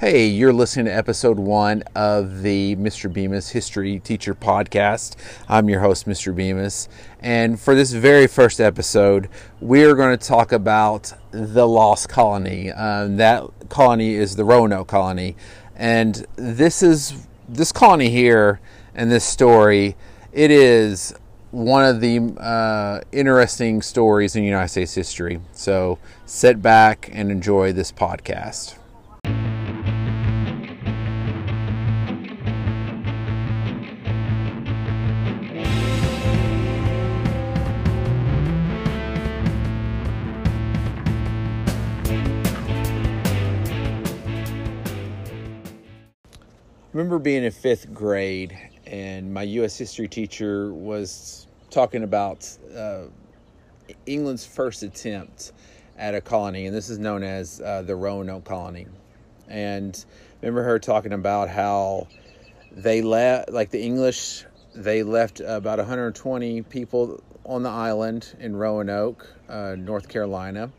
Hey, you're listening to episode one of the Mr. Bemiss History Teacher Podcast. I'm your host, Mr. Bemiss. And for this very first episode, we're going to talk about the Lost Colony. Um, that colony is the Roanoke Colony. And this is this colony here and this story, it is one of the uh, interesting stories in United States history. So sit back and enjoy this podcast. Remember being in fifth grade and my U.S. history teacher was talking about uh, England's first attempt at a colony, and this is known as uh, the Roanoke colony. And remember her talking about how they left, like the English, they left about 120 people on the island in Roanoke, uh, North Carolina,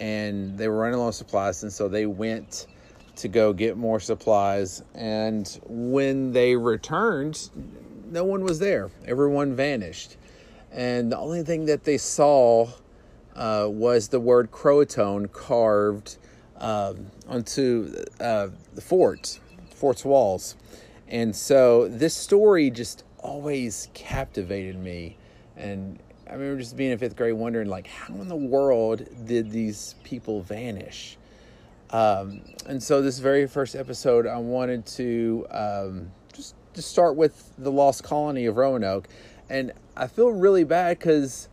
and they were running low on supplies, and so they went to go get more supplies. And when they returned, no one was there. Everyone vanished. And the only thing that they saw uh, was the word Croatoan carved um, onto uh, the fort, fort's walls. And so this story just always captivated me. And I remember just being in fifth grade wondering, like, how in the world did these people vanish? Um, and so, this very first episode, I wanted to um, just to start with the lost colony of Roanoke, and I feel really bad because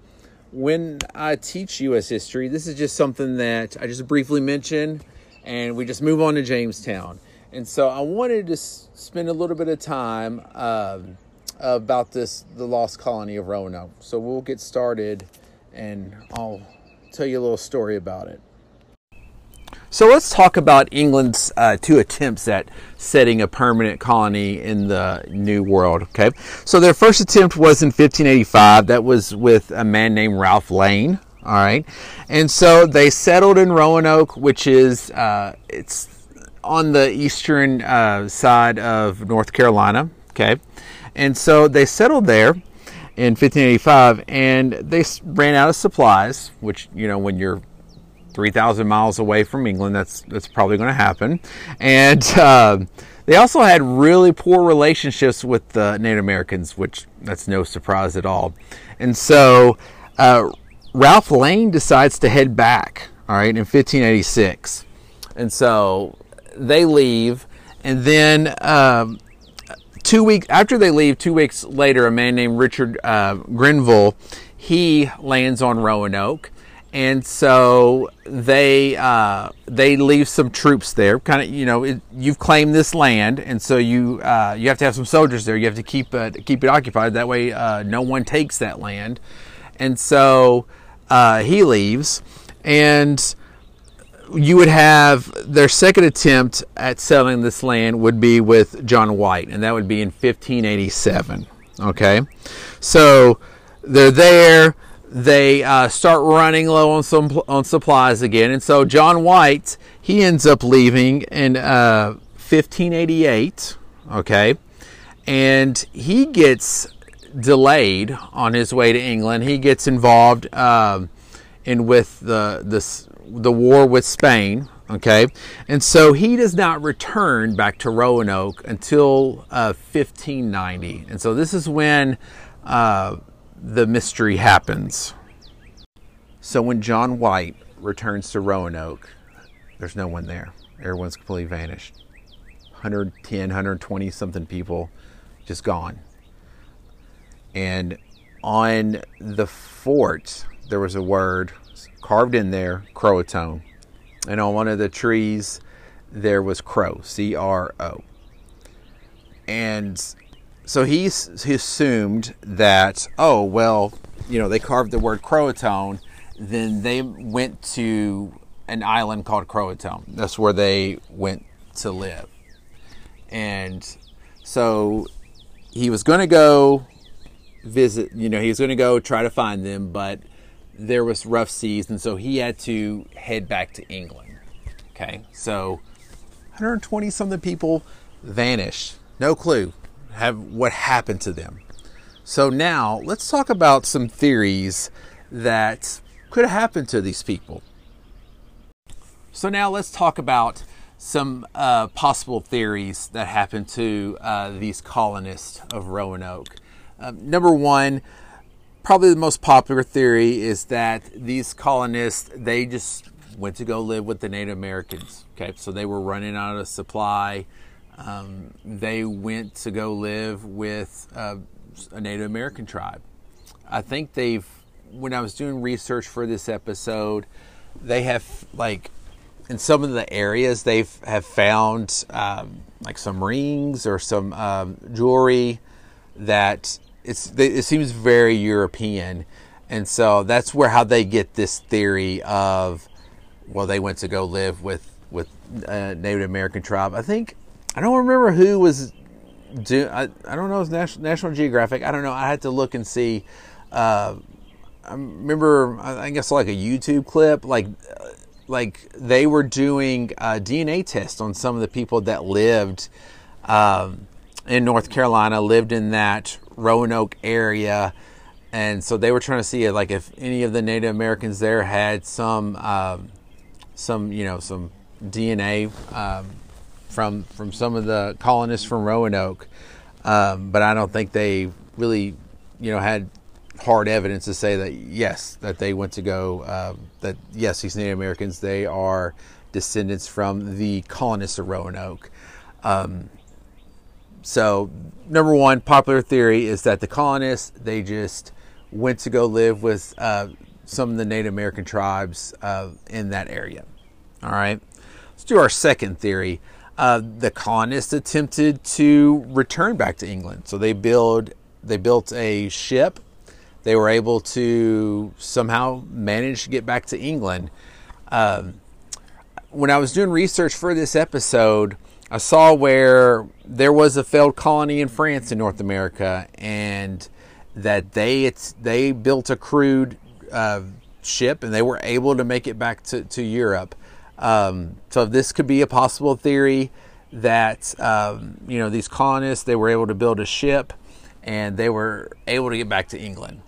when I teach U.S. history, this is just something that I just briefly mention, and we just move on to Jamestown. And so, I wanted to spend a little bit of time um, about this the lost colony of Roanoke. So we'll get started, and I'll tell you a little story about it. So let's talk about England's uh, two attempts at setting a permanent colony in the New World. Okay, so their first attempt was in 1585. That was with a man named Ralph Lane. All right, and so they settled in Roanoke, which is uh, it's on the eastern uh, side of North Carolina. Okay, and so they settled there in 1585, and they ran out of supplies. Which you know, when you're 3,000 miles away from England. That's that's probably going to happen. And uh, they also had really poor relationships with the Native Americans, which that's no surprise at all. And so uh, Ralph Lane decides to head back. All right, in 1586, and so they leave, and then. Um, two weeks after they leave, two weeks later, a man named Richard uh, Grenville, he lands on Roanoke, and so they uh, they leave some troops there. Kind of, you know, it, you've claimed this land, and so you uh, you have to have some soldiers there. You have to keep it keep it occupied. That way, uh, no one takes that land. And so uh, he leaves, and you would have their second attempt at selling this land would be with John White, and that would be in 1587. Okay, so they're there they uh, start running low on some on supplies again, and so John White he ends up leaving in uh, 1588. Okay, and he gets delayed on his way to England. He gets involved um, in with the the the war with Spain. Okay, and so he does not return back to Roanoke until uh, 1590, and so this is when uh, the mystery happens. So when John White returns to Roanoke, there's no one there. Everyone's completely vanished. 110, 120 something people just gone. And on the fort, there was a word carved in there, Croatoan. And on one of the trees, there was Crow, C R O. And so he, he assumed that, oh, well, you know, they carved the word Croatoan, then they went to an island called Croatoan. That's where they went to live. And so he was going to go visit, you know, he was going to go try to find them, but there was rough seas, and so he had to head back to England. Okay, so 120 something people vanished. No clue have what happened to them. So now let's talk about some theories that could have happened to these people. So now let's talk about some uh, possible theories that happened to uh, these colonists of Roanoke. Um, number one, probably the most popular theory is that these colonists they just went to go live with the Native Americans. Okay, so they were running out of supply. Um, they went to go live with uh, a Native American tribe. I think they've. When I was doing research for this episode, they have like in some of the areas they have found um, like some rings or some um, jewelry that it's it seems very European, and so that's where how they get this theory of well they went to go live with with a Native American tribe. I think I don't remember who was do I, I don't know it was National, National Geographic. I don't know. I had to look and see. Uh, I remember I guess like a YouTube clip like like they were doing a DNA tests on some of the people that lived um, in North Carolina, lived in that Roanoke area, and so they were trying to see like if any of the Native Americans there had some um, some you know some DNA um, from from some of the colonists from Roanoke, um, but I don't think they really you know had hard evidence to say that yes, that they went to go, uh, that yes, these Native Americans, they are descendants from the colonists of Roanoke. Um, so, number one, popular theory is that the colonists, they just went to go live with uh, some of the Native American tribes uh, in that area. All right, let's do our second theory. Uh, the colonists attempted to return back to England, so they build they built a ship they were able to somehow manage to get back to England. Um, when I was doing research for this episode, I saw where there was a failed colony in France in North America, and that they it's they built a crude uh, ship and they were able to make it back to, to Europe. Um, so this could be a possible theory that um, you know these colonists they were able to build a ship and they were able to get back to England.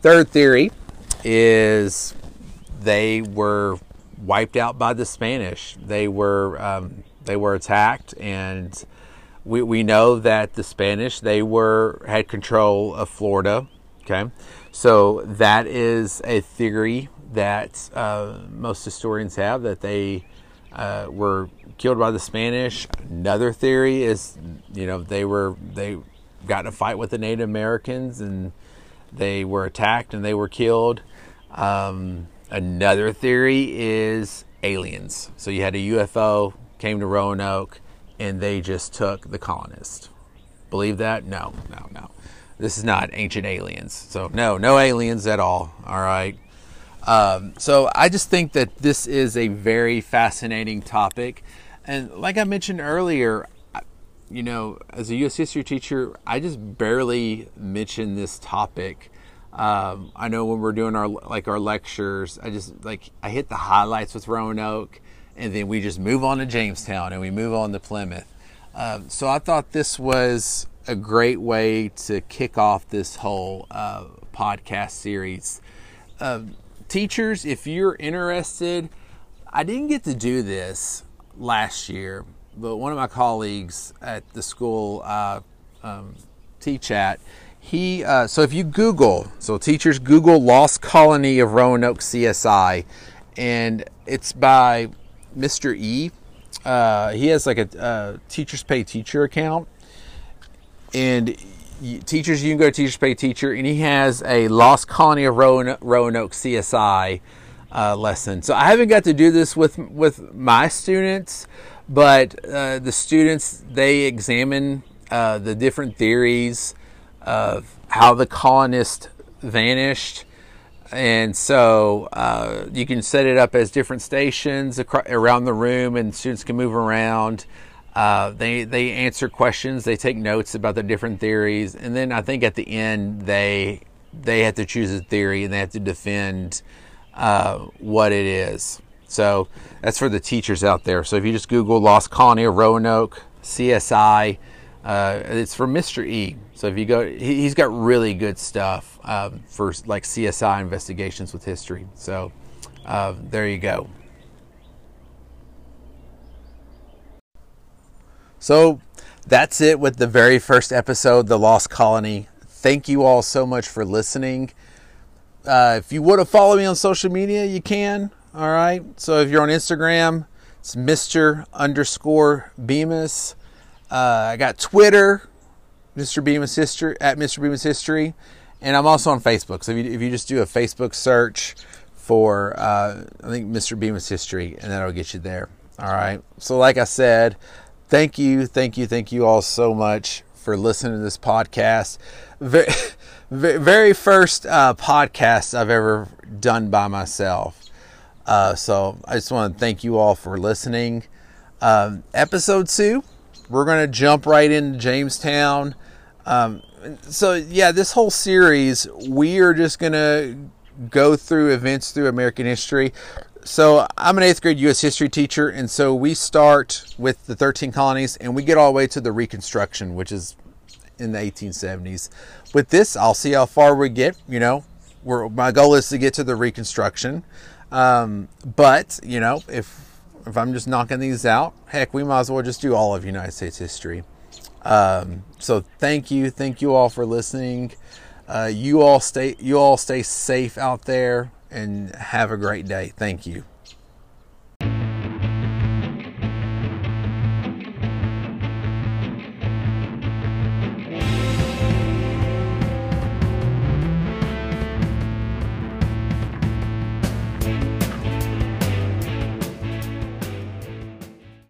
Third theory is they were wiped out by the Spanish. They were um, they were attacked, and we, we know that the Spanish they were had control of Florida. Okay, so that is a theory that uh, most historians have that they uh, were killed by the Spanish. Another theory is you know they were they got in a fight with the Native Americans and they were attacked and they were killed. Um, another theory is aliens. So you had a UFO came to Roanoke and they just took the colonists. Believe that? No, no, no. This is not ancient aliens. So no, no aliens at all. All right. Um, so I just think that this is a very fascinating topic, and like I mentioned earlier, you know, as a U.S. history teacher, I just barely mention this topic. Um, I know when we're doing our like our lectures, I just like I hit the highlights with Roanoke, and then we just move on to Jamestown and we move on to Plymouth. Um, so I thought this was a great way to kick off this whole uh, podcast series. Uh, teachers, if you're interested, I didn't get to do this last year but one of my colleagues at the school, uh, um, T-Chat, he uh, so if you Google, so teachers Google Lost Colony of Roanoke CSI, and it's by Mr. E. Uh, he has like a, a Teachers Pay Teacher account, and teachers you can go to Teachers Pay Teacher, and he has a Lost Colony of Roanoke, Roanoke CSI uh, lesson. So I haven't got to do this with with my students, but uh, the students they examine uh, the different theories of how the colonists vanished and so uh, you can set it up as different stations around the room and students can move around uh, they they answer questions they take notes about the different theories and then i think at the end they they have to choose a theory and they have to defend uh, what it is So that's for the teachers out there. So if you just Google Lost Colony of Roanoke, CSI, uh, it's for Mr. E. So if you go, he, has got really good stuff um, for like CSI investigations with history. So uh, there you go. So that's it with the very first episode, The Lost Colony. Thank you all so much for listening. Uh, if you want to follow me on social media, you can. All right. So if you're on Instagram, it's Mr. underscore Bemiss. Uh, I got Twitter, Mr. Bemiss History at Mr. Bemiss History, and I'm also on Facebook. So if you, if you just do a Facebook search for uh, I think Mr. Bemiss History, and that'll get you there. All right. So like I said, thank you, thank you, thank you all so much for listening to this podcast. Very, very first uh, podcast I've ever done by myself. Uh, so I just want to thank you all for listening. Um, episode two, we're going to jump right into Jamestown. Um, so yeah, this whole series, we are just going to go through events through American history. So I'm an eighth grade U.S. history teacher, and so we start with the 13 colonies, and we get all the way to the Reconstruction, which is in the 1870s. With this, I'll see how far we get. You know, my goal is to get to the Reconstruction. Um, but you know, if if I'm just knocking these out, heck, we might as well just do all of United States history. Um, so thank you, thank you all for listening. Uh, you all stay you all stay safe out there and have a great day. Thank you.